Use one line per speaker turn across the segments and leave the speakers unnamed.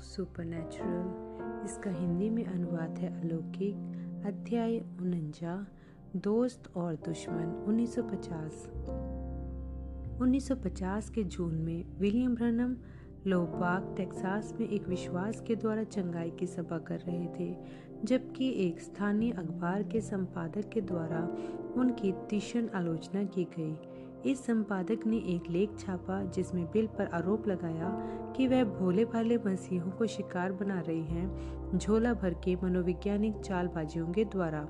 Supernatural. इसका हिंदी में अनुवाद है अलौकिक। अध्याय उनंजा दोस्त और दुश्मन 1950 1950 के जून में विलियम ब्रनम लोबाग टेक्सास में एक विश्वास के द्वारा चंगाई की सभा कर रहे थे, जबकि एक स्थानीय अखबार के संपादक के द्वारा उनकी तीक्ष्ण आलोचना की गई। इस संपादक ने एक लेख छापा, जिसमें बिल पर आरोप लगाया कि वह भोले भाले मसीहों को शिकार बना रही हैं, झोला भर के मनोवैज्ञानिक चालबाजियों के द्वारा।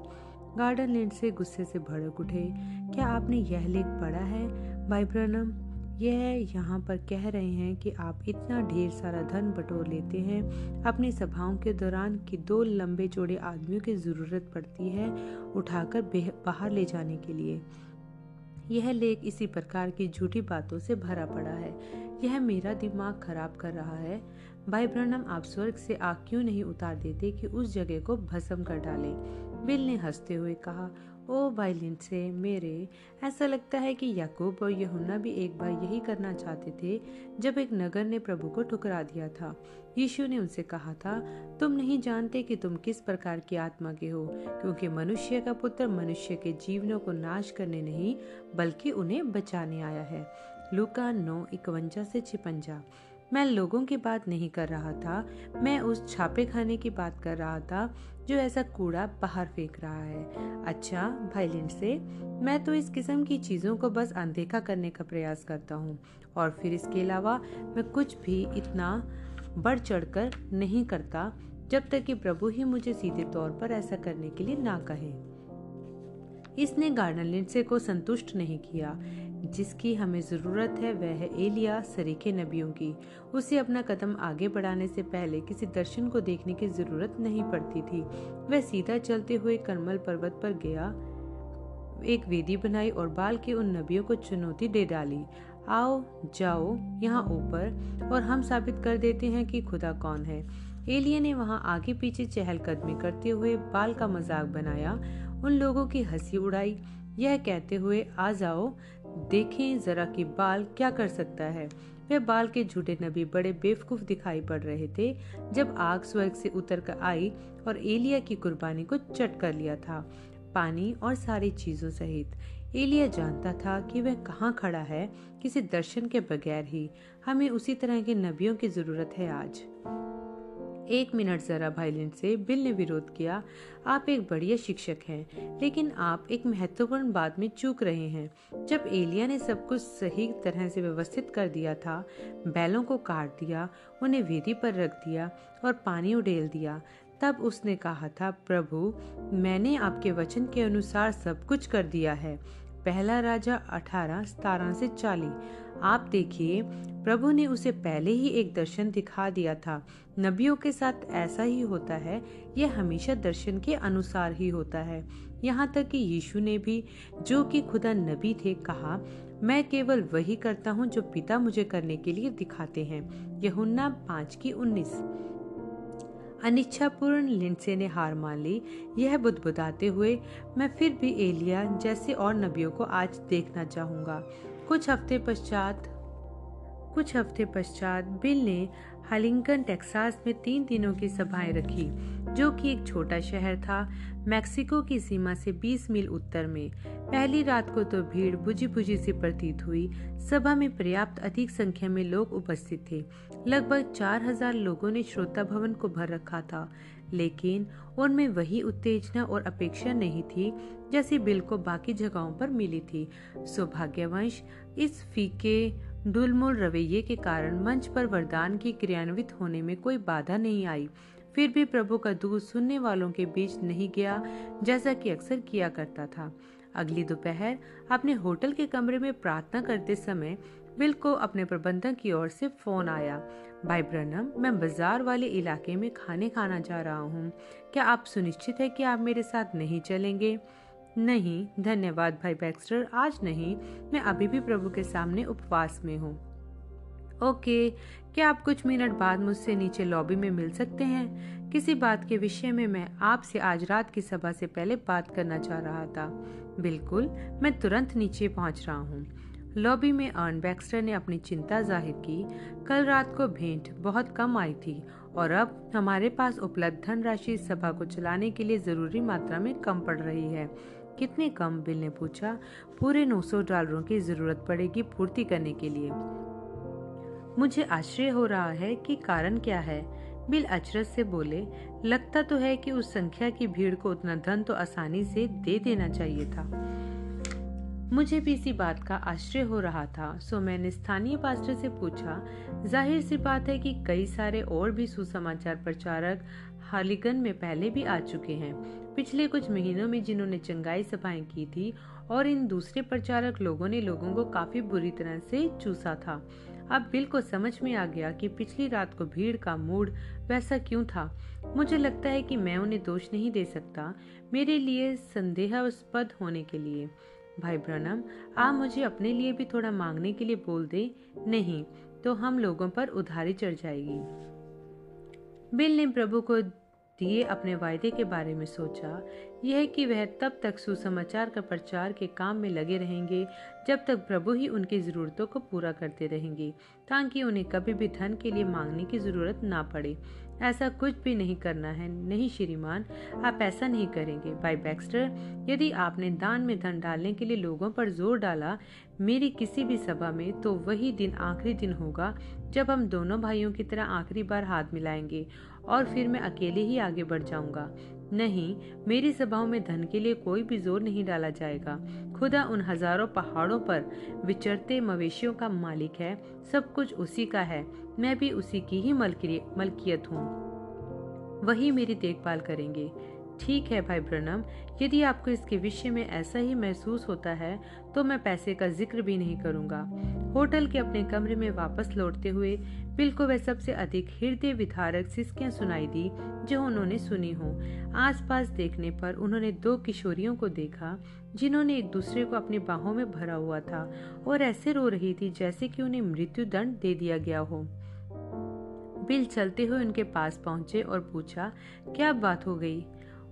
गार्डन लैंड से गुस्से से भड़क उठे, क्या आपने यह लेख पढ़ा है, भाई यह यहाँ पर कह रहे हैं कि आप इतना ढेर सारा धन बटोर लेते हैं, अपनी सभाओं के दौरान कि दो लंबे चौड़े आदमियों की ज़रूरत पड़ती है उठाकर बाहर ले जाने के लिए। यह लेख इसी प्रकार की झूठी बातों से भरा पड़ा है। यह मेरा दिमाग खराब कर रहा है। भाई ब्रनम आप स्वर्ग से आग क्यों नहीं उतार देते कि उस जगह को भस्म कर डालें? बिल ने हँसते हुए कहा ओ भाई से मेरे, ऐसा लगता है कि याकूब और यहुन्ना भी एक बार यही करना चाहते थे, जब एक नगर ने प्रभु को ठुकरा दिया था। यीशु ने उनसे कहा था, तुम नहीं जानते कि तुम किस प्रकार की आत्मा के हो, क्योंकि मनुष्य का पुत्र मनुष्य के जीवनों को नाश करने नहीं, बल्कि उन्हें बचाने आया है। लुका नौ, इकवंजा से छिपंजा। मैं लोगों की बात नहीं कर रहा था, मैं उस छापे खाने की बात कर रहा था जो ऐसा कूड़ा बाहर फेंक रहा है। अच्छा भाई से, मैं तो इस किस्म की चीज़ों को बस अनदेखा करने का प्रयास करता हूँ। और फिर इसके अलावा, मैं कुछ भी इतना बढ़ चढ़कर नहीं करता, जब तक कि प्रभु ही मुझे सीधे तौर पर ऐसा करने के लिए ना कहे। इसने गार्डन लिंडसे को संतुष्ट नहीं किया। जिसकी हमें ज़रूरत है वह है एलिया, सरीखे नबियों की। उसे अपना कदम आगे बढ़ाने से पहले किसी दर्शन को देखने की ज़रूरत नहीं पड़ती थी। वह सीधा चलते हुए करमल पर्वत पर गया, एक वेदी बनाई और बाल के उन नबियों को चुनौती दे डाली। आओ, जाओ, यहाँ ऊपर, और हम साबित कर देते हैं कि खुदा कौन है। एलिया ने वहाँ आगे पीछे चहलकदमी करते हुए बाल का मज़ाक बनाया। उन लोगों की हँसी उड़ाई। यह कहते हुए, आ जाओ देखें जरा कि बाल क्या कर सकता है। वह बाल के झूठे नबी बड़े बेवकूफ़ दिखाई पड़ रहे थे, जब आग स्वर्ग से उतर कर आई और एलिया की कुर्बानी को चट कर लिया था, पानी और सारी चीज़ों सहित। एलिया जानता था कि वह कहाँ खड़ा है, किसी दर्शन के बगैर ही। हमें उसी तरह के नबियों की ज़रूरत है आज। एक मिनट जरा भाईलेंट से बिल ने विरोध किया। आप एक बढ़िया शिक्षक हैं, लेकिन आप एक महत्वपूर्ण बात में चूक रहे हैं। जब एलिया ने सब कुछ सही तरह से व्यवस्थित कर दिया था, बैलों को काट दिया, उन्हें वेदी पर रख दिया और पानी उडेल दिया, तब उसने कहा था, प्रभु, मैंने आपके वचन के अनुसार सब कुछ कर दिया है। पहला राजा अठारह, सतारह से चालीस आप देखिए, प्रभु ने उसे पहले ही एक दर्शन दिखा दिया था। नबियों के साथ ऐसा ही होता है, यह हमेशा दर्शन के अनुसार ही होता है। यहाँ तक कि यीशु ने भी, जो कि खुदा नबी थे, कहा, मैं केवल वही करता हूँ जो पिता मुझे करने के लिए दिखाते हैं। यहुन्ना पाँच की उन्नीस। अनिच्छापूर्ण लिंडसे ने हार मान ली। यह बुदबुदाते हुए, मैं फिर भी एलिया जैसे और नबियों को आज देखना चाहूँगा। कुछ हफ़्ते पश्चात, कुछ हफ़्ते पश्चात बिल ने हलिंगन टेक्सास में तीन दिनों की सभाएँ रखी, जो कि एक छोटा शहर था, मैक्सिको की सीमा से 20 मील उत्तर में। पहली रात को तो भीड़ बुझी बुझी सी प्रतीत हुई। सभा में पर्याप्त अधिक संख्या में लोग उपस्थित थे। लगभग 4000 लोगों ने श्रोता भवन को भर रखा था। लेकिन उनमें वही उत्तेजना और अपेक्षा नहीं थी जैसी बिल को बाकी जगहों पर मिली थी। सौभाग्यवंश, इस फीके ढुलमुल रवैये के कारण मंच पर वरदान की क्रियान्वित होने में कोई बाधा नहीं आई। फिर भी प्रभु का दूध सुनने वालों के बीच नहीं गया जैसा कि अक्सर किया करता था। अगली दोपहर, अपने होटल के कमरे में प्रार्थना करते समय बिल को अपने प्रबंधक की ओर से फ़ोन आया। भाई ब्रनम, मैं बाज़ार वाले इलाके में खाने खाना जा रहा हूँ। क्या आप सुनिश्चित है कि आप मेरे साथ नहीं चलेंगे? नहीं, धन्यवाद भाई बैक्स्टर, आज नहीं, मैं अभी भी प्रभु के सामने उपवास में हूँ। ओके, क्या आप कुछ मिनट बाद मुझसे नीचे लॉबी में मिल सकते हैं? किसी बात के विषय में मैं आपसे आज रात की सभा से पहले बात करना चाह रहा था। बिल्कुल, मैं तुरंत नीचे पहुँच रहा हूँ। लॉबी में अर्न बैक्स्टर ने अपनी चिंता ज़ाहिर की। कल रात को भेंट बहुत कम आई थी और अब हमारे पास उपलब्ध धनराशि सभा को चलाने के लिए ज़रूरी मात्रा में कम पड़ रही है। कितने कम? बिल ने पूछा। पूरे 900 डॉलरों की ज़रूरत पड़ेगी पूर्ति करने के लिए। मुझे आश्चर्य हो रहा है कि कारण क्या है। बिल अचरज से बोले, लगता तो है कि उस संख्या की भीड़ को उतना धन तो आसानी से दे देना चाहिए था। मुझे भी इसी बात का आश्चर्य हो रहा था। सो मैंने स्थानीय पास्टर से पूछा, ज़ाहिर सी बात है कि कई सारे और भी सुसमाचार प्रचारक हालीगन में पहले भी आ चुके हैं। पिछले कुछ महीनों में जिन्होंने चंगाई सभाएँ की थी और इन दूसरे प्रचारक लोगों ने लोगों को काफ़ी बुरी तरह से चूसा था। अब बिल को समझ में आ गया कि पिछली रात को भीड़ का मूड वैसा क्यों था। मुझे लगता है कि मैं उन्हें दोष नहीं दे सकता मेरे लिए संदेहास्पद होने के लिए। भाई ब्रनम आप मुझे अपने लिए भी थोड़ा मांगने के लिए बोल दे। नहीं तो हम लोगों पर उधारी चढ़ जाएगी। बिल ने प्रभु को दिए अपने वायदे के बारे में सोचा। यह कि वह तब तक सुसमाचार का प्रचार के काम में लगे रहेंगे, जब तक प्रभु ही उनकी ज़रूरतों को पूरा करते रहेंगे, ताकि उन्हें कभी भी धन के लिए मांगने की ज़रूरत ना पड़े। ऐसा कुछ भी नहीं करना है। नहीं, श्रीमान, आप ऐसा नहीं करेंगे। भाई बैक्स्टर, यदि आपने दान में धन डालने के लिए लोगों पर ज़ोर डाला मेरी किसी भी सभा में तो वही दिन आखिरी दिन होगा जब हम दोनों भाइयों की तरह आखिरी बार हाथ मिलाएँगे और फिर मैं अकेले ही आगे बढ़ जाऊँगा। नहीं, मेरी सभाओं में धन के लिए कोई भी ज़ोर नहीं डाला जाएगा। खुदा उन हज़ारों पहाड़ों पर विचरते मवेशियों का मालिक है, सब कुछ उसी का है। मैं भी उसी की ही मलकियत हूँ। वही मेरी देखभाल करेंगे। ठीक है भाई ब्रनम यदि आपको इसके विषय में ऐसा ही महसूस होता है तो मैं पैसे का ज़िक्र भी नहीं करूँगा। होटल के अपने कमरे में वापस लौटते हुए, बिल को वह सबसे अधिक हृदय विधारक सिस्कियाँ सुनाई दी, जो उन्होंने सुनी हो। आसपास देखने पर उन्होंने दो किशोरियों को देखा, जिन्होंने एक दूसरे को अपनी बाहों में भरा हुआ था, और ऐसे रो रही थी जैसे कि उन्हें मृत्यु दंड दे दिया गया हो। बिल चलते हुए उनके पास पहुँचे और पूछा, क्या बात हो गई?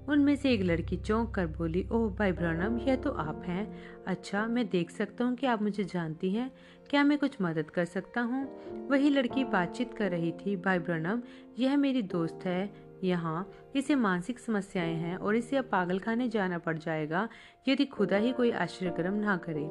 उनमें से एक लड़की चौंक कर बोली, ओह भाई ब्रनम, यह तो आप हैं। अच्छा मैं देख सकता हूँ कि आप मुझे जानती हैं। क्या मैं कुछ मदद कर सकता हूँ? वही लड़की बातचीत कर रही थी, भाई ब्रनम, यह मेरी दोस्त है। यहाँ, इसे मानसिक समस्याएँ हैं और इसे अब पागल खाने जाना पड़ जाएगा, यदि खुदा ही कोई आश्चर्यक्रम ना करे।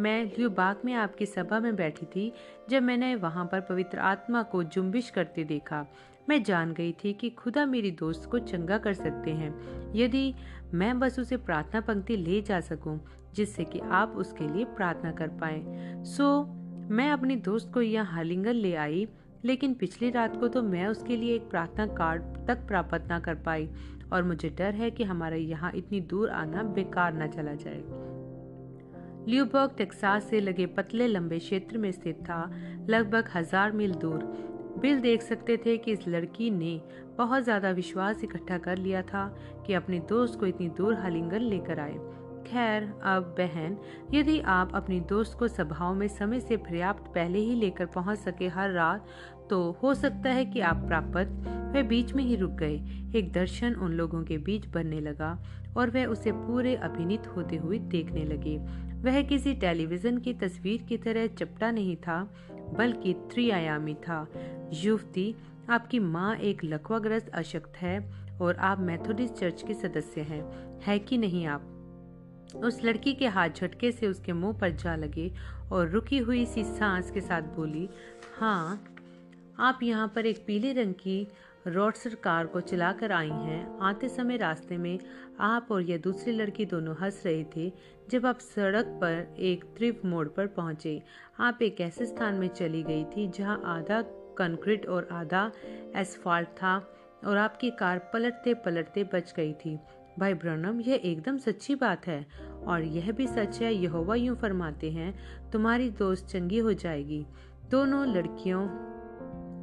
मैं ल्यूबाग में आपकी सभा में बैठी थी, जब मैंने वहाँ पर पवित्र आत्मा को जुम्बिश करते देखा। मैं जान गई थी कि खुदा मेरी दोस्त को चंगा कर सकते हैं। यदि मैं बस उसे प्रार्थना पंक्ति ले जा सकूँ, जिससे कि आप उसके लिए प्रार्थना कर पाए। सो, मैं अपनी दोस्त को यहाँ हालिंगन ले आई, लेकिन पिछली रात को तो मैं उसके लिए एक प्रार्थना कार्ड तक प्राप्त ना कर पाई, और मुझे डर है कि हमारा यहाँ इतनी दूर आना बेकार ना चला जाए। ल्यूबर्ग, टेक्सास से लगे पतले लंबे क्षेत्र में स्थित था, लगभग हज़ार मील दूर। बिल देख सकते थे कि इस लड़की ने बहुत ज़्यादा विश्वास इकट्ठा कर लिया था कि अपने दोस्त को इतनी दूर हलिंगन लेकर आए। खैर, अब बहन, यदि आप अपनी दोस्त को सभाओं में समय से पर्याप्त पहले ही लेकर पहुँच सके हर रात तो हो सकता है कि आप प्राप्त वह बीच में ही रुक गए। एक दर्शन उन लोगों के बीच बनने लगा और वह उसे पूरे अभिनीत होते हुए देखने लगे। वह किसी टेलीविज़न की तस्वीर की तरह चपटा नहीं था बल्कि त्रिआयामी था। युवती, आपकी माँ एक लकवाग्रस्त अशक्त है और आप मैथोडिस चर्च के सदस्य हैं। है कि नहीं आप? उस लड़की के हाथ झटके से उसके मुँह पर जा लगे और रुकी हुई सी सांस के साथ बोली हाँ आप यहाँ पर एक पीले रंग की रोडसर कार को चलाकर आई हैं। आते समय रास्ते में आप और यह दूसरी लड़की दोनों हंस रहे थे, जब आप सड़क पर एक त्रिप मोड़ पर पहुँचे। आप एक ऐसे स्थान में चली गई थी, जहाँ आधा कंक्रीट और आधा एसफाल्ट था और आपकी कार पलटते पलटते बच गई थी। भाई ब्रनम यह एकदम सच्ची बात है और यह भी सच है, यहोवा यूँ फरमाते हैं, तुम्हारी दोस्त चंगी हो जाएगी। दोनों लड़कियों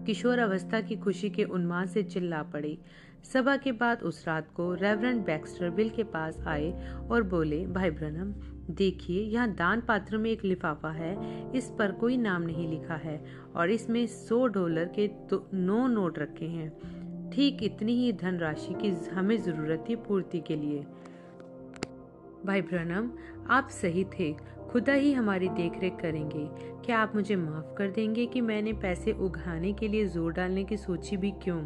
किशोर अवस्था की खुशी के उन्माद से चिल्ला पड़ी। सभा के बाद उस रात को रेवरेंड बैक्स्टर बिल के पास आए और बोले, भाई ब्रनम देखिए, यहाँ दान पात्र में एक लिफाफा है। इस पर कोई नाम नहीं लिखा है और इसमें सौ डॉलर के तो नौ नोट रखे हैं। ठीक इतनी ही धनराशि की हमें ज़रूरत थी पूर्ति के लिए। भाई ब्रनम आप सही थे। खुदा ही हमारी देखरेख करेंगे। क्या आप मुझे माफ़ कर देंगे कि मैंने पैसे उगाने के लिए ज़ोर डालने की सोची भी क्यों?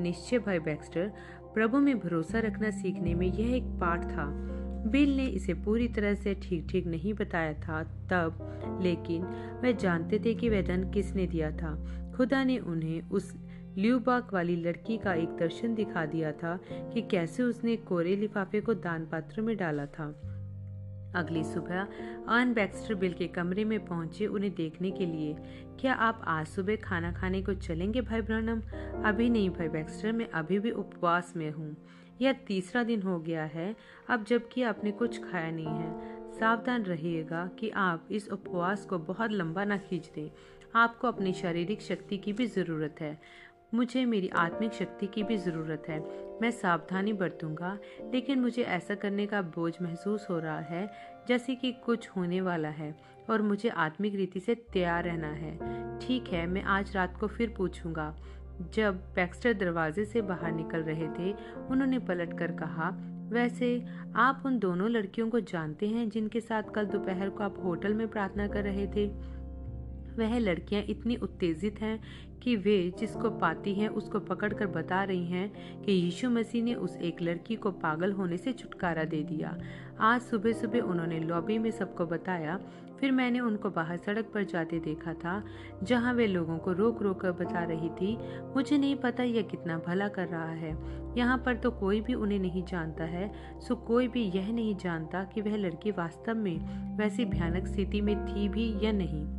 निश्चय भाई बैक्स्टर, प्रभु में भरोसा रखना सीखने में यह एक पाठ था। बिल ने इसे पूरी तरह से ठीक ठीक नहीं बताया था तब, लेकिन वह जानते थे कि वह धन किसने दिया था। खुदा ने उन्हें उस ल्यूबाक वाली लड़की का एक दर्शन दिखा दिया था कि कैसे उसने कोरे लिफाफे को दान पात्र में डाला था। अगली सुबह आन बैक्स्टर बिल के कमरे में पहुँचे उन्हें देखने के लिए, क्या आप आज सुबह खाना खाने को चलेंगे भाई ब्रनम? अभी नहीं भाई बैक्स्टर, मैं अभी भी उपवास में हूँ। यह तीसरा दिन हो गया है, अब जबकि आपने कुछ खाया नहीं है। सावधान रहिएगा कि आप इस उपवास को बहुत लंबा ना खींच दें। आपको अपनी शारीरिक शक्ति की भी ज़रूरत है। मुझे मेरी आत्मिक शक्ति की भी ज़रूरत है। मैं सावधानी बरतूँगा, लेकिन मुझे ऐसा करने का बोझ महसूस हो रहा है जैसे कि कुछ होने वाला है और मुझे आत्मिक रीति से तैयार रहना है। ठीक है, मैं आज रात को फिर पूछूँगा। जब पैक्स्टर दरवाजे से बाहर निकल रहे थे, उन्होंने पलट कर कहा, वैसे आप उन दोनों लड़कियों को जानते हैं जिनके साथ कल दोपहर को आप होटल में प्रार्थना कर रहे थे? वह लड़कियाँ इतनी उत्तेजित हैं कि वे जिसको पाती हैं, उसको पकड़कर बता रही हैं कि यीशु मसीह ने उस एक लड़की को पागल होने से छुटकारा दे दिया। आज सुबह सुबह उन्होंने लॉबी में सबको बताया। फिर मैंने उनको बाहर सड़क पर जाते देखा था, जहाँ वे लोगों को रोक रोक कर बता रही थी, मुझे नहीं पता यह कितना भला कर रहा है। यहाँ पर तो कोई भी उन्हें नहीं जानता है, सो कोई भी यह नहीं जानता कि वह लड़की वास्तव में वैसी भयानक स्थिति में थी भी या नहीं।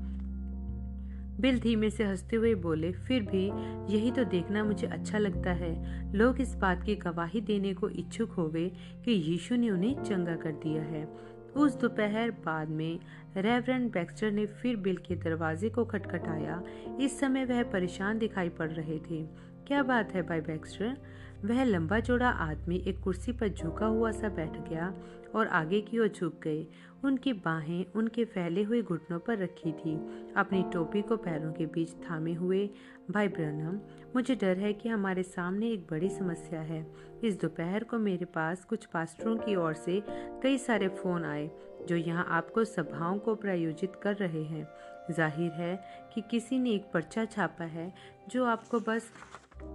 बिल धीमे से हँसते हुए बोले, फिर भी यही तो देखना मुझे अच्छा लगता है। लोग इस बात की गवाही देने को इच्छुक होवे कि यीशु ने उन्हें चंगा कर दिया है। उस दोपहर बाद में रेवरेंड बैक्स्टर ने फिर बिल के दरवाजे को खटखटाया। इस समय वह परेशान दिखाई पड़ रहे थे। क्या बात है भाई बैक्स्टर? वह लंबा चौड़ा आदमी एक कुर्सी पर झुका हुआ सा बैठ गया। और आगे की ओर झुक गए। उनकी बाहें उनके फैले हुए घुटनों पर रखी थी। अपनी टोपी को पैरों के बीच थामे हुए, भाई ब्रनम मुझे डर है कि हमारे सामने एक बड़ी समस्या है। इस दोपहर को मेरे पास कुछ पास्टरों की ओर से कई सारे फ़ोन आए, जो यहाँ आपको सभाओं को प्रायोजित कर रहे हैं। ज़ाहिर है कि किसी ने एक पर्चा छापा है, जो आपको बस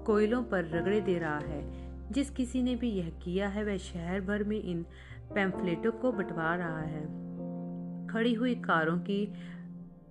कोयलों पर रगड़े दे रहा है। जिस किसी ने भी यह किया है, वह शहर भर में इन पैम्फलेटों को बंटवा रहा है। खड़ी हुई कारों की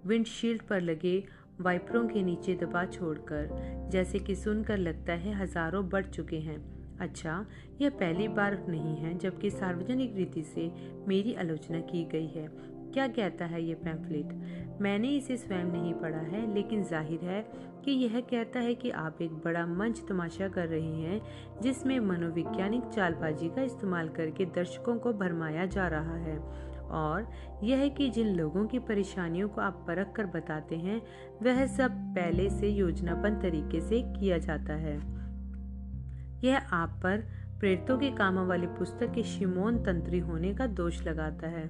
विंडशील्ड पर लगे वाइपरों के नीचे दबा छोड़कर, जैसे कि सुनकर लगता है हज़ारों बढ़ चुके हैं। अच्छा यह पहली बार नहीं है, जबकि सार्वजनिक रीति से मेरी आलोचना की गई है। क्या कहता है ये पैम्फलेट? मैंने इसे स्वयं नहीं पढ़ा है, लेकिन ज़ाहिर है कि यह कहता है कि आप एक बड़ा मंच तमाशा कर रहे हैं, जिसमें मनोवैज्ञानिक चालबाजी का इस्तेमाल करके दर्शकों को भरमाया जा रहा है। और यह कि जिन लोगों की परेशानियों को आप परख कर बताते हैं, वह सब पहले से योजनाबद्ध तरीके से किया जाता है। यह आप पर प्रेरितों के कामों वाली पुस्तक के शिमोन तंत्री होने का दोष लगाता है,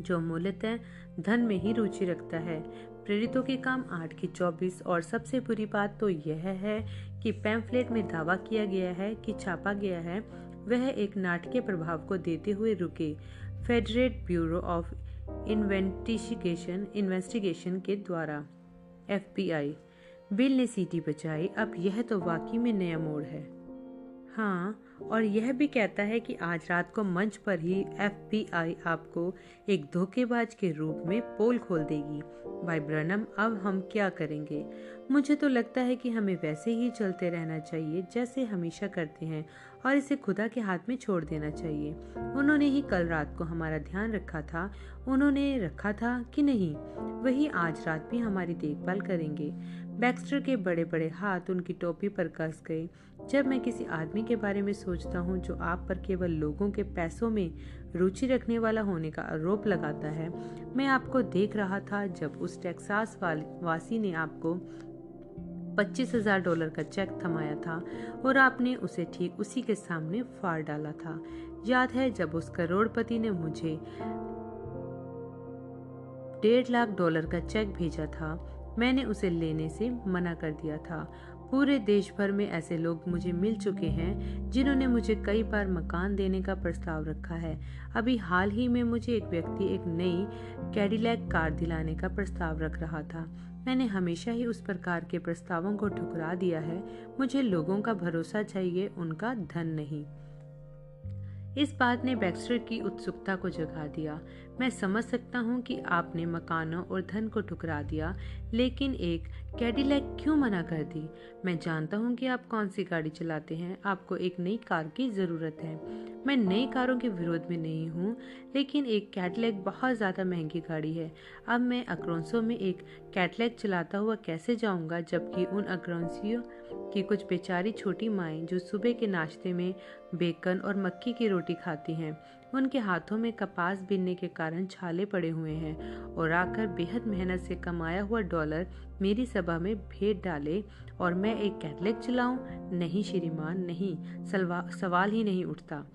जो मूलतः धन में ही रुचि रखता है। प्रेरितों के काम आठ की चौबीस और सबसे बुरी बात तो यह है कि पैम्फलेट में दावा किया गया है कि छापा गया है, वह एक नाटकीय प्रभाव को देते हुए रुके। Federal bureau of investigation investigation के द्वारा। एफबीआई। बिल ने सीटी बचाई। अब यह तो वाकई में नया मोड़ है। हाँ और यह भी कहता है कि आज रात को मंच पर ही एफबीआई आपको एक धोखेबाज के रूप में पोल खोल देगी। भाई ब्रनम, अब हम क्या करेंगे? मुझे तो लगता है कि हमें वैसे ही चलते रहना चाहिए, जैसे हमेशा करते हैं, और इसे खुदा के हाथ में छोड़ देना चाहिए। उन्होंने ही कल रात को हमारा ध्यान रखा था। उन्होंने रखा था कि नहीं? वही आज रात भी हमारी देखभाल करेंगे। बैक्स्टर के बड़े बड़े हाथ उनकी टोपी पर कस गए। जब मैं किसी आदमी के बारे में सोचता हूँ जो आप पर केवल लोगों के पैसों में रुचि रखने वाला होने का आरोप लगाता है, मैं आपको देख रहा था जब उस टेक्सास वासी ने आपको पच्चीस हज़ार डॉलर का चेक थमाया था और आपने उसे ठीक उसी के सामने फाड़ डाला था। याद है जब उस करोड़पति ने मुझे डेढ़ लाख डॉलर का चेक भेजा था मैंने उसे लेने से मना कर दिया था। पूरे देश भर में ऐसे लोग मुझे मिल चुके हैं, जिन्होंने मुझे कई बार मकान देने का प्रस्ताव रखा है। अभी हाल ही में मुझे एक व्यक्ति एक नई कैडिलैक कार दिलाने का प्रस्ताव रख रहा था। मैंने हमेशा ही उस प्रकार के प्रस्तावों को ठुकरा दिया है। मुझे लोगों का भरोसा चाहिए, उनका धन नहीं। इस बात ने बैक्स्टर की उत्सुकता को जगा दिया। मैं समझ सकता हूँ कि आपने मकानों और धन को ठुकरा दिया लेकिन एक कैडिलैक क्यों मना कर दी? मैं जानता हूँ कि आप कौन सी गाड़ी चलाते हैं। आपको एक नई कार की ज़रूरत है। मैं नई कारों के विरोध में नहीं हूँ, लेकिन एक कैटलैक बहुत ज़्यादा महँगी गाड़ी है। अब मैं अक्रोंसों में एक कैटलैक चलाता हुआ कैसे जाऊँगा, जबकि उन अक्रोंसियों की कुछ बेचारी छोटी माएँ जो सुबह के नाश्ते में बेकन और मक्की की रोटी खाती हैं, उनके हाथों में कपास बिनने के कारण छाले पड़े हुए हैं और आकर बेहद मेहनत से कमाया हुआ डॉलर मेरी सभा में भेंट डाले और मैं एक कैटलेक चलाऊं नहीं श्रीमान, नहीं सवाल ही नहीं उठता।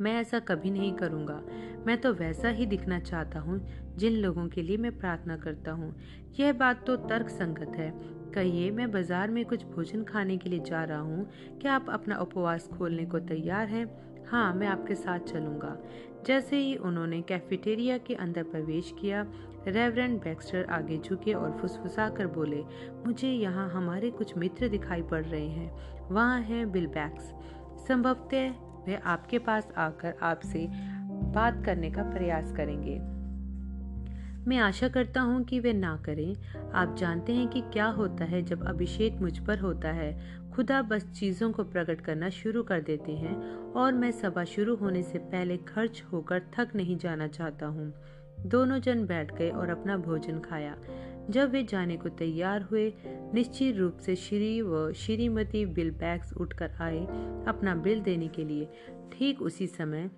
मैं ऐसा कभी नहीं करूँगा। मैं तो वैसा ही दिखना चाहता हूँ, जिन लोगों के लिए मैं प्रार्थना करता हूँ। यह बात तो तर्क संगत है। कहिए, मैं बाज़ार में कुछ भोजन खाने के लिए जा रहा हूँ। क्या आप अपना उपवास खोलने को तैयार हैं? हाँ मैं आपके साथ चलूँगा। जैसे ही उन्होंने कैफेटेरिया के अंदर प्रवेश किया रेवरेंड बैक्स्टर आगे झुके और फुसफुसा कर बोले, मुझे यहाँ हमारे कुछ मित्र दिखाई पड़ रहे हैं। वहाँ हैं बिल बैक्स संभवतः वे आपके पास आकर आपसे बात करने का प्रयास करेंगे। मैं आशा करता हूँ कि वे ना करें। आप जानते हैं कि क्या होता है जब अभिषेक मुझ पर होता है। खुदा बस चीज़ों को प्रकट करना शुरू कर देते हैं और मैं सभा शुरू होने से पहले खर्च होकर थक नहीं जाना चाहता हूँ। दोनों जन बैठ गए और अपना भोजन खाया। जब वे जाने को तैयार हुए, निश्चित रूप से श्री व श्रीमती बिल बैग्स उठकर आए अपना बिल देने के लिए। ठीक उसी समय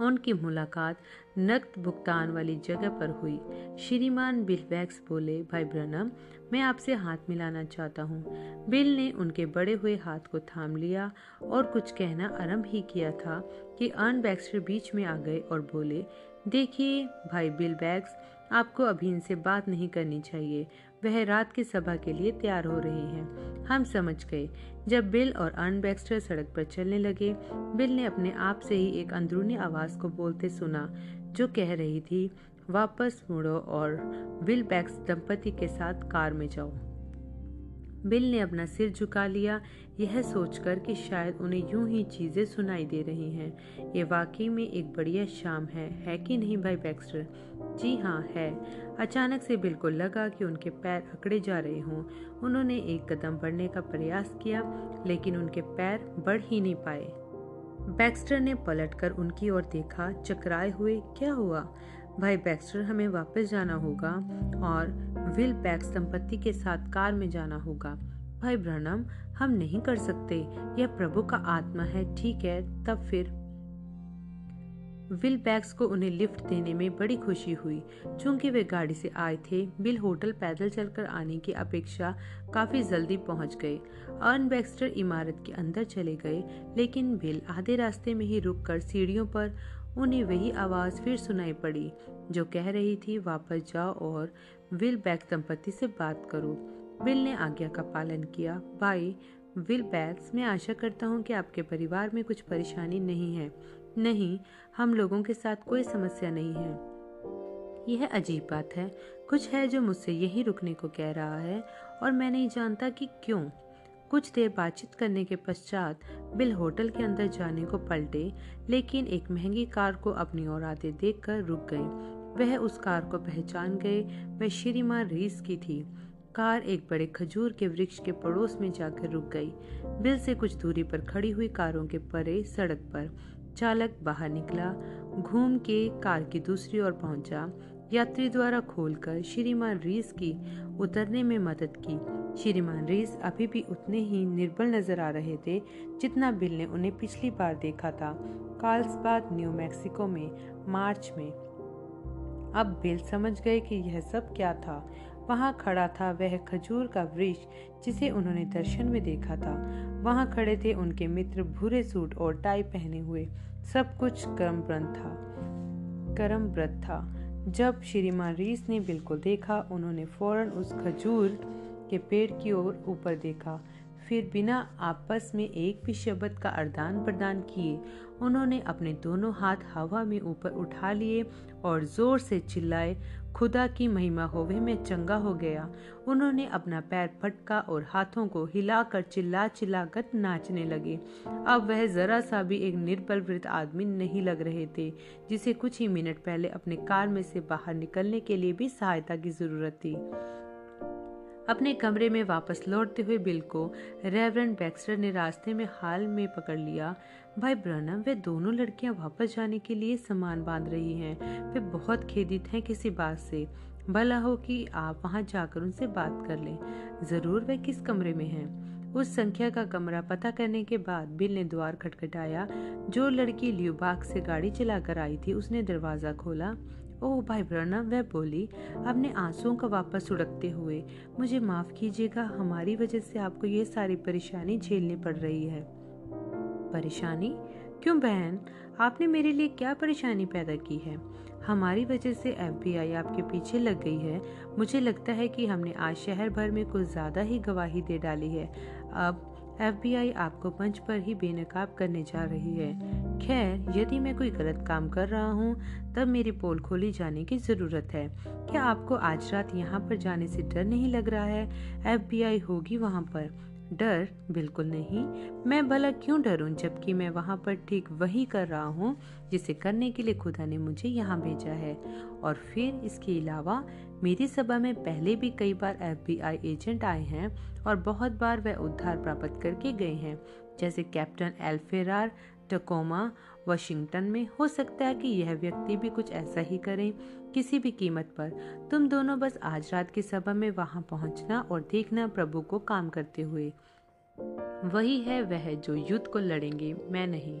उनकी मुलाकात नकद भुगतान वाली जगह पर हुई। श्रीमान बिल बैग्स बोले, भाई ब्रनम, मैं आपसे हाथ मिलाना चाहता हूँ। बिल ने उनके बड़े हुए हाथ को थाम लिया और कुछ कहना आरंभ ही किया था कि अर्न बैक्स्टर बीच में आ गए और बोले देखिए, भाई बिल बैग्स, आपको अभी इनसे बात नहीं करनी चाहिए। वह रात की सभा के लिए तैयार हो रही हैं। हम समझ गए। जब बिल और अर्न बैक्स्टर सड़क पर चलने लगे, बिल ने अपने आप से ही एक अंदरूनी आवाज़ को बोलते सुना, जो कह रही थी, वापस मुड़ो और बिल बैक्स दंपति के साथ कार में जाओ। बिल ने अपना सिर झुका लिया। यह सोचकर कि शायद उन्हें यूँ ही चीज़ें सुनाई दे रही हैं। ये वाकई में एक बढ़िया शाम है है कि नहीं भाई बैक्स्टर? जी हाँ है। अचानक से बिल को लगा कि उनके पैर अकड़े जा रहे हों। उन्होंने एक कदम बढ़ने का प्रयास किया, लेकिन उनके पैर बढ़ ही नहीं पाए। बैक्स्टर ने पलटकर उनकी ओर देखा, चकराए हुए, क्या हुआ? भाई बैक्स्टर, हमें वापस जाना होगा और विल बैक्स संपत्ति के साथ कार में जाना होगा। भाई ब्रनम हम नहीं कर सकते। यह प्रभु का आत्मा है, ठीक है, तब फिर। विल बैग्स को उन्हें लिफ्ट देने में बड़ी खुशी हुई। चूँकि वे गाड़ी से आए थे बिल होटल पैदल चलकर आने की अपेक्षा काफ़ी जल्दी पहुँच गए। अर्न बैक्स्टर इमारत के अंदर चले गए, लेकिन बिल आधे रास्ते में ही रुककर सीढ़ियों पर उन्हें वही आवाज़ फिर सुनाई पड़ी, जो कह रही थी, वापस जाओ और विल बैग दंपति से बात करो। बिल ने आज्ञा का पालन किया। भाई, विल बैग्स मैं आशा करता हूँ कि आपके परिवार में कुछ परेशानी नहीं है। नहीं, हम लोगों के साथ कोई समस्या नहीं है। यह अजीब बात है। कुछ है जो मुझसे यही रुकने को कह रहा है, और मैं नहीं जानता कि क्यों। कुछ देर बातचीत करने के पश्चात बिल होटल के अंदर जाने को पलटे, लेकिन एक महँगी कार को अपनी ओर आते देखकर रुक गए वह उस कार को पहचान गए। वह श्रीमान रीस की थी। कार एक बड़े खजूर के वृक्ष के पड़ोस में जाकर रुक गई। बिल से कुछ दूरी पर खड़ी हुई कारों के परे सड़क पर चालक बाहर निकला, घूम के कार की दूसरी ओर पहुँचा। यात्री द्वारा खोलकर श्रीमान रीस की उतरने में मदद की। श्रीमान रीस अभी भी उतने ही निर्बल नज़र आ रहे थे जितना बिल ने उन्हें पिछली बार देखा था। कार्ल्सबाद, न्यू मैक्सिको में, मार्च में। अब बिल समझ गए कि यह सब क्या था। वहाँ खड़ा था वह खजूर का वृक्ष जिसे उन्होंने दर्शन में देखा था। वहाँ खड़े थे उनके मित्र भूरे सूट और टाई पहने हुए। सब कुछ कर्म था। कर्म था। जब श्रीमान रीस ने बिल को देखा, उन्होंने फ़ौरन उस खजूर के पेड़ की ओर ऊपर देखा। फिर बिना आपस में एक भी शब्द का आदान प्रदान किए, उन्होंने अपने दोनों हाथ हवा में ऊपर उठा लिए और ज़ोर से चिल्लाए, खुदा की महिमा होवे में चंगा हो गया। उन्होंने अपना पैर फटका और हाथों को हिलाकर चिल्ला चिल्लाकर नाचने लगे। अब वह जरा सा भी एक निर्बल वृद्ध आदमी नहीं लग रहे थे, जिसे कुछ ही मिनट पहले अपने कार में से बाहर निकलने के लिए भी सहायता की ज़रूरत थी। अपने कमरे में वापस लौटते हुए बिल को रेवरेंड बैक्स्टर ने रास्ते में हाल में पकड़ लिया। भाई ब्रनम, वे दोनों लड़कियाँ वापस जाने के लिए सामान बाँध रही हैं। वे बहुत खेदित हैं किसी बात से। भला हो कि आप वहाँ जाकर उनसे बात कर लें। ज़रूर वे किस कमरे में हैं। उस संख्या का कमरा पता करने के बाद बिल ने द्वार खटखटाया। जो लड़की ल्यूबाग से गाड़ी चलाकर आई थी, उसने दरवाज़ा खोला। ओह भाई ब्रना वह बोली, अपने आंसुओं का वापस उड़कते हुए, मुझे माफ़ कीजिएगा, हमारी वजह से आपको ये सारी परेशानी झेलनी पड़ रही है। परेशानी? क्यों बहन? आपने मेरे लिए क्या परेशानी पैदा की है? हमारी वजह से एफबीआई आपके पीछे लग गई है। मुझे लगता है कि हमने आज शहर भर में कुछ ज़्यादा ही गवाही दे डाली है। अब एफबीआई आपको मंच पर ही बेनकाब करने जा रही है। खैर, यदि मैं कोई गलत काम कर रहा हूँ, तब मेरी पोल खोली जाने की ज़रूरत है। क्या आपको आज रात यहाँ पर जाने से डर नहीं लग रहा है? एफबीआई होगी वहाँ पर। डर? बिल्कुल नहीं। मैं भला क्यों डरूं, जबकि मैं वहाँ पर ठीक वही कर रहा हूँ, जिसे करने के लिए खुदा ने मुझे यहाँ भेजा है। और फिर इसके अलावा मेरी सभा में पहले भी कई बार एफबीआई एजेंट आए हैं और बहुत बार वह उद्धार प्राप्त करके गए हैं। जैसे कैप्टन एल्फेरार टकोमा वाशिंगटन में हो सकता है कि यह व्यक्ति भी कुछ ऐसा ही करे, किसी भी कीमत पर। तुम दोनों बस आज रात की सभा में वहाँ पहुँचना और देखना प्रभु को काम करते हुए। वही है वह जो युद्ध को लड़ेंगे, मैं नहीं।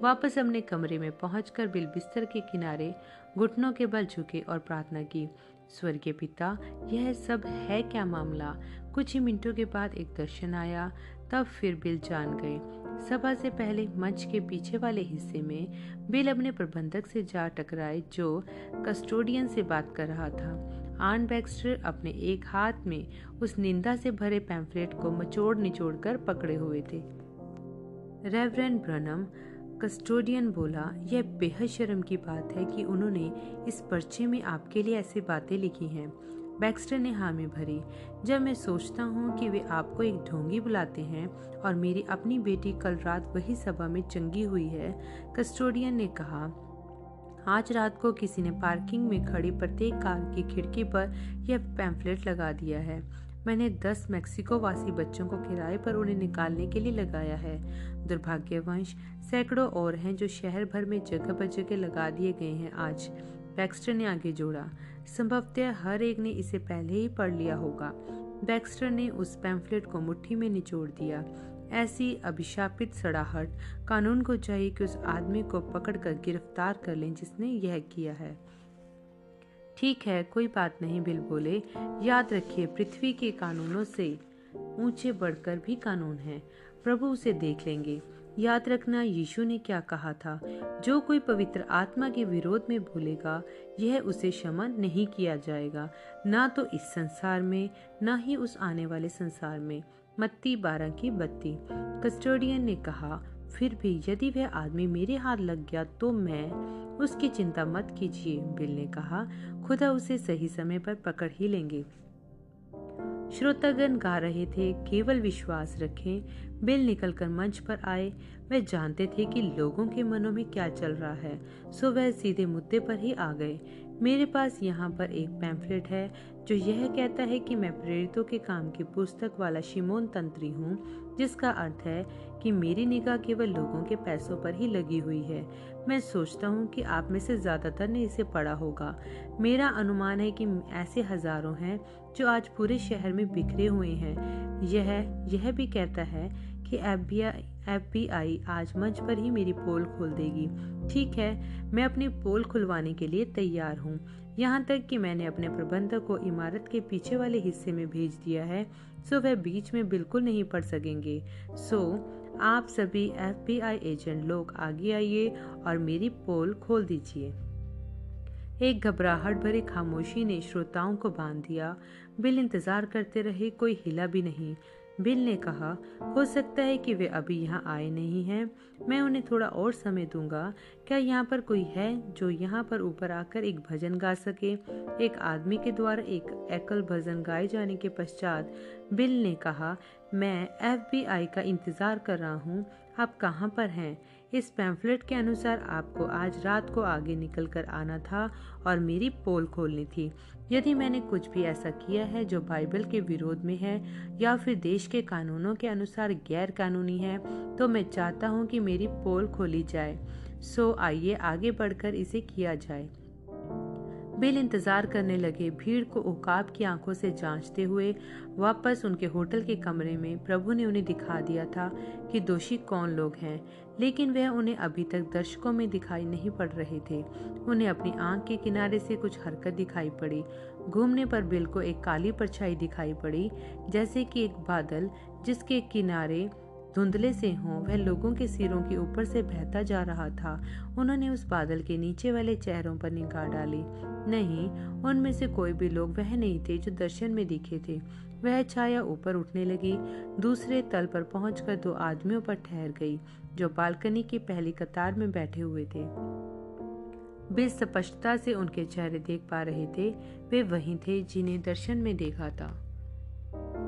वापस अपने कमरे में पहुंचकर बिल बिस्तर के किनारे घुटनों के बल झुके और प्रार्थना की स्वर्गीय पिता, यह सब है क्या मामला? कुछ ही मिनटों के बाद एक दर्शन आया, तब फिर बिल जान गए। सभा से पहले मंच के पीछे वाले हिस्से में बिल अपने प्रबंधक से जा टकराए, जो कस्टोडियन से बात कर रहा था। आन बैक्स्टर अपने एक हाथ में उस निंदा से भरे पैम्फलेट को मचोड़ निचोड़ कर पकड़े हुए थे। रेवरेंड ब्रनम कस्टोडियन बोला, यह बेहद शर्म की बात है कि उन्होंने इस पर्चे में आपके लिए ऐसी बातें लिखी हैं। बैक्स्टर ने हामी भरी, जब मैं सोचता हूँ कि वे आपको एक ढोंगी बुलाते हैं और मेरी अपनी बेटी कल रात वही सभा में चंगी हुई है कस्टोडियन ने कहा। आज रात को किसी ने पार्किंग में खड़ी प्रत्येक कार की खिड़की पर यह पैम्फलेट लगा दिया है। मैंने दस मैक्सिको वासी बच्चों को किराए पर उन्हें निकालने के लिए लगाया है। दुर्भाग्यवंश, सैकड़ों और हैं जो शहर भर में जगह पर जगह लगा दिए गए हैं आज। बैक्स्टर ने आगे जोड़ा। संभवतः हर एक ने इसे पहले ही पढ़ लिया होगा। बैक्स्टर ने उस पैम्फलेट को मुट्ठी में निचोड़ दिया। ऐसी अभिशापित सड़ाहट कानून को चाहिए कि उस आदमी को पकड़कर गिरफ़्तार कर लें जिसने यह किया है। ठीक है, कोई बात नहीं, बिल बोले। याद रखिए, पृथ्वी के कानूनों से ऊँचे बढ़कर भी कानून है। प्रभु उसे देख लेंगे। याद रखना, यीशु ने क्या कहा था? जो कोई पवित्र आत्मा के विरोध में भूलेगा यह उसे क्षमा नहीं किया जाएगा। ना तो इस संसार में, ना ही उस आने वाले संसार में। मत्ती बारह की बत्ती। कस्टोडियन ने कहा, फिर भी यदि वह आदमी मेरे हाथ लग गया तो मैं उसकी चिंता मत कीजिए। बिल ने कहा खुदा उसे सही समय पर पकड़ ही लेंगे। श्रोतागण गा रहे थे, केवल विश्वास रखें, बिल निकलकर मंच पर आए। वे जानते थे कि लोगों के मनों में क्या चल रहा है, सो वह सीधे मुद्दे पर ही आ गए। मेरे पास यहाँ पर एक पैम्फलेट है, जो यह कहता है कि मैं प्रेरितों के काम की पुस्तक वाला शिमोन तंत्री हूँ, जिसका अर्थ है कि मेरी निगाह केवल लोगों के पैसों पर ही लगी हुई है। मैं सोचता हूँ कि आप में से ज़्यादातर ने इसे पढ़ा होगा। मेरा अनुमान है कि ऐसे हज़ारों हैं जो आज पूरे शहर में बिखरे हुए हैं। यह यह भी कहता है कि एफ़ बी आई आज मंच पर ही मेरी पोल खोल देगी। ठीक है, मैं अपनी पोल खुलवाने के लिए तैयार हूँ। यहाँ तक कि मैंने अपने प्रबंधक को इमारत के पीछे वाले हिस्से में भेज दिया है, सो वह बीच में बिल्कुल नहीं पढ़ सकेंगे। सो आप सभी एफबीआई एजेंट लोग आगे आइए और मेरी पोल खोल दीजिए। एक घबराहट भरी खामोशी ने श्रोताओं को बाँध दिया। बिल इंतज़ार करते रहे, कोई हिला भी नहीं। बिल ने कहा, हो सकता है कि वे अभी यहाँ आए नहीं हैं। मैं उन्हें थोड़ा और समय दूँगा। क्या यहाँ पर कोई है जो यहाँ पर ऊपर आकर एक भजन गा सके? एक आदमी के द्वारा एक एकल भजन गाए जाने के पश्चात बिल ने कहा, मैं एफबीआई का इंतज़ार कर रहा हूँ। आप कहाँ पर हैं? इस पैम्फलेट के अनुसार आपको आज रात को आगे निकल कर आना था और मेरी पोल खोलनी थी। यदि मैंने कुछ भी ऐसा किया है जो बाइबल के विरोध में है या फिर देश के कानूनों के अनुसार गैर कानूनी है तो मैं चाहता हूँ कि मेरी पोल खोली जाए। सो आइए आगे बढ़कर इसे किया जाए। बिल इंतज़ार करने लगे। भीड़ को उकाब की आँखों से जांचते हुए वापस उनके होटल के कमरे में प्रभु ने उन्हें दिखा दिया था कि दोषी कौन लोग हैं, लेकिन वह उन्हें अभी तक दर्शकों में दिखाई नहीं पड़ रहे थे। उन्हें अपनी आँख के किनारे से कुछ हरकत दिखाई पड़ी। घूमने पर बिल को एक काली परछाई दिखाई पड़ी, जैसे कि एक बादल जिसके किनारे धुंधले से हों, वह लोगों के सिरों के ऊपर से बहता जा रहा था। उन्होंने उस बादल के नीचे वाले चेहरों पर निगाह डाली। नहीं, उनमें से कोई भी लोग वह नहीं थे जो दर्शन में दिखे थे। वह छाया ऊपर उठने लगी, दूसरे तल पर पहुंचकर दो आदमियों पर ठहर गई, जो बालकनी की पहली कतार में बैठे हुए थे। वे स्पष्टता से उनके चेहरे देख पा रहे थे, वे वही थे जिन्हें दर्शन में देखा था।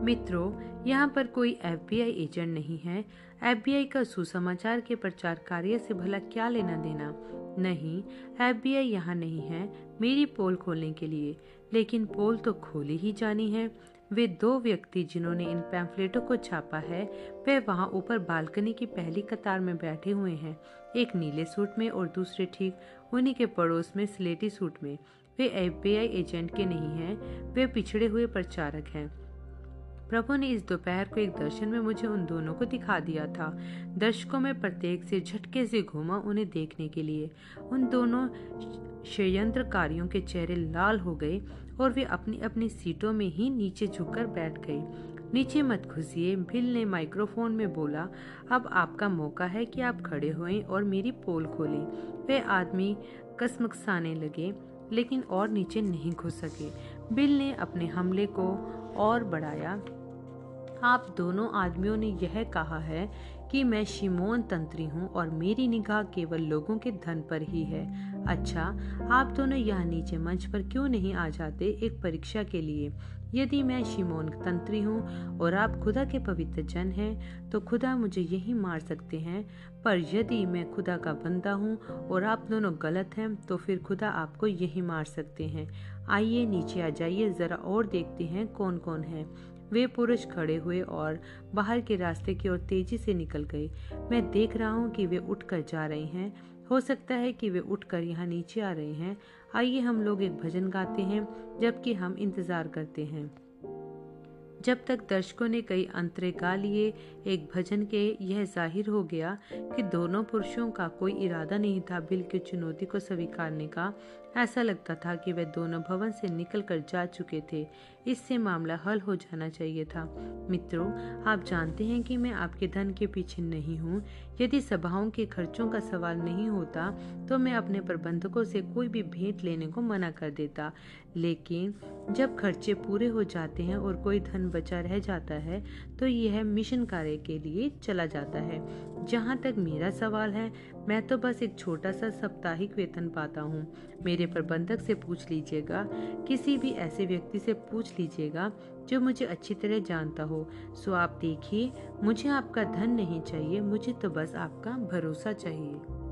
मित्रों, यहाँ पर कोई एफबीआई एजेंट नहीं है। एफबीआई का सुसमाचार के प्रचार कार्य से भला क्या लेना देना? नहीं, एफबीआई यहाँ नहीं है, मेरी पोल खोलने के लिए। लेकिन पोल तो खोली ही जानी है। वे दो व्यक्ति जिन्होंने इन पैम्फलेटों को छापा है, वे वहाँ ऊपर बालकनी की पहली कतार में बैठे हुए हैं। एक नीले सूट में और दूसरे ठीक उन्हीं के पड़ोस में स्लेटी सूट में। वे एफबीआई एजेंट के नहीं हैं, वे पिछड़े हुए प्रचारक हैं। प्रभु ने इस दोपहर को एक दर्शन में मुझे उन दोनों को दिखा दिया था। दर्शकों में प्रत्येक से झटके से घूमा उन्हें देखने के लिए। उन दोनों षड्यंत्रकारियों के चेहरे लाल हो गए और वे अपनी अपनी सीटों में ही नीचे झुककर बैठ गए। नीचे मत घुसिए बिल ने माइक्रोफोन में बोला, अब आपका मौका है कि आप खड़े हुए और मेरी पोल खोलें। वे आदमी कसमकसाने लगे, लेकिन और नीचे नहीं घुस सके। बिल ने अपने हमले को और बढ़ाया। आप दोनों आदमियों ने यह कहा है कि मैं शिमोन तंत्री हूँ और मेरी निगाह केवल लोगों के धन पर ही है। अच्छा आप दोनों यहाँ नीचे मंच पर क्यों नहीं आ जाते एक परीक्षा के लिए? यदि मैं शिमोन तंत्री हूँ और आप खुदा के पवित्र जन हैं तो खुदा मुझे यही मार सकते हैं। पर यदि मैं खुदा का बंदा हूँ और आप दोनों गलत हैं तो फिर खुदा आपको यही मार सकते हैं। आइए नीचे आ जाइए, ज़रा और देखते हैं कौन कौन है। वे पुरुष खड़े हुए और बाहर के रास्ते की ओर तेज़ी से निकल गए। मैं देख रहा हूँ कि वे उठकर जा रहे हैं। हो सकता है कि वे उठकर यहाँ नीचे आ रहे हैं। आइए हम लोग एक भजन गाते हैं, जबकि हम इंतज़ार करते हैं। जब तक दर्शकों ने कई अंतरे गा लिए एक भजन के यह ज़ाहिर हो गया कि दोनों पुरुषों का कोई इरादा नहीं था बिल की चुनौती को स्वीकारने का। ऐसा लगता था कि वे दोनों भवन से निकलकर जा चुके थे। इससे मामला हल हो जाना चाहिए था। मित्रों, आप जानते हैं कि मैं आपके धन के पीछे नहीं हूँ। यदि सभाओं के खर्चों का सवाल नहीं होता तो मैं अपने प्रबंधकों से कोई भी भेंट लेने को मना कर देता। लेकिन जब खर्चे पूरे हो जाते हैं और कोई धन बचा रह जाता है तो यह मिशन कार्य के लिए चला जाता है। जहाँ तक मेरा सवाल है, मैं तो बस एक छोटा सा साप्ताहिक वेतन पाता हूँ। मेरे प्रबंधक से पूछ लीजिएगा, किसी भी ऐसे व्यक्ति से पूछ लीजिएगा, जो मुझे अच्छी तरह जानता हो। सो आप देखिए, मुझे आपका धन नहीं चाहिए, मुझे तो बस आपका भरोसा चाहिए।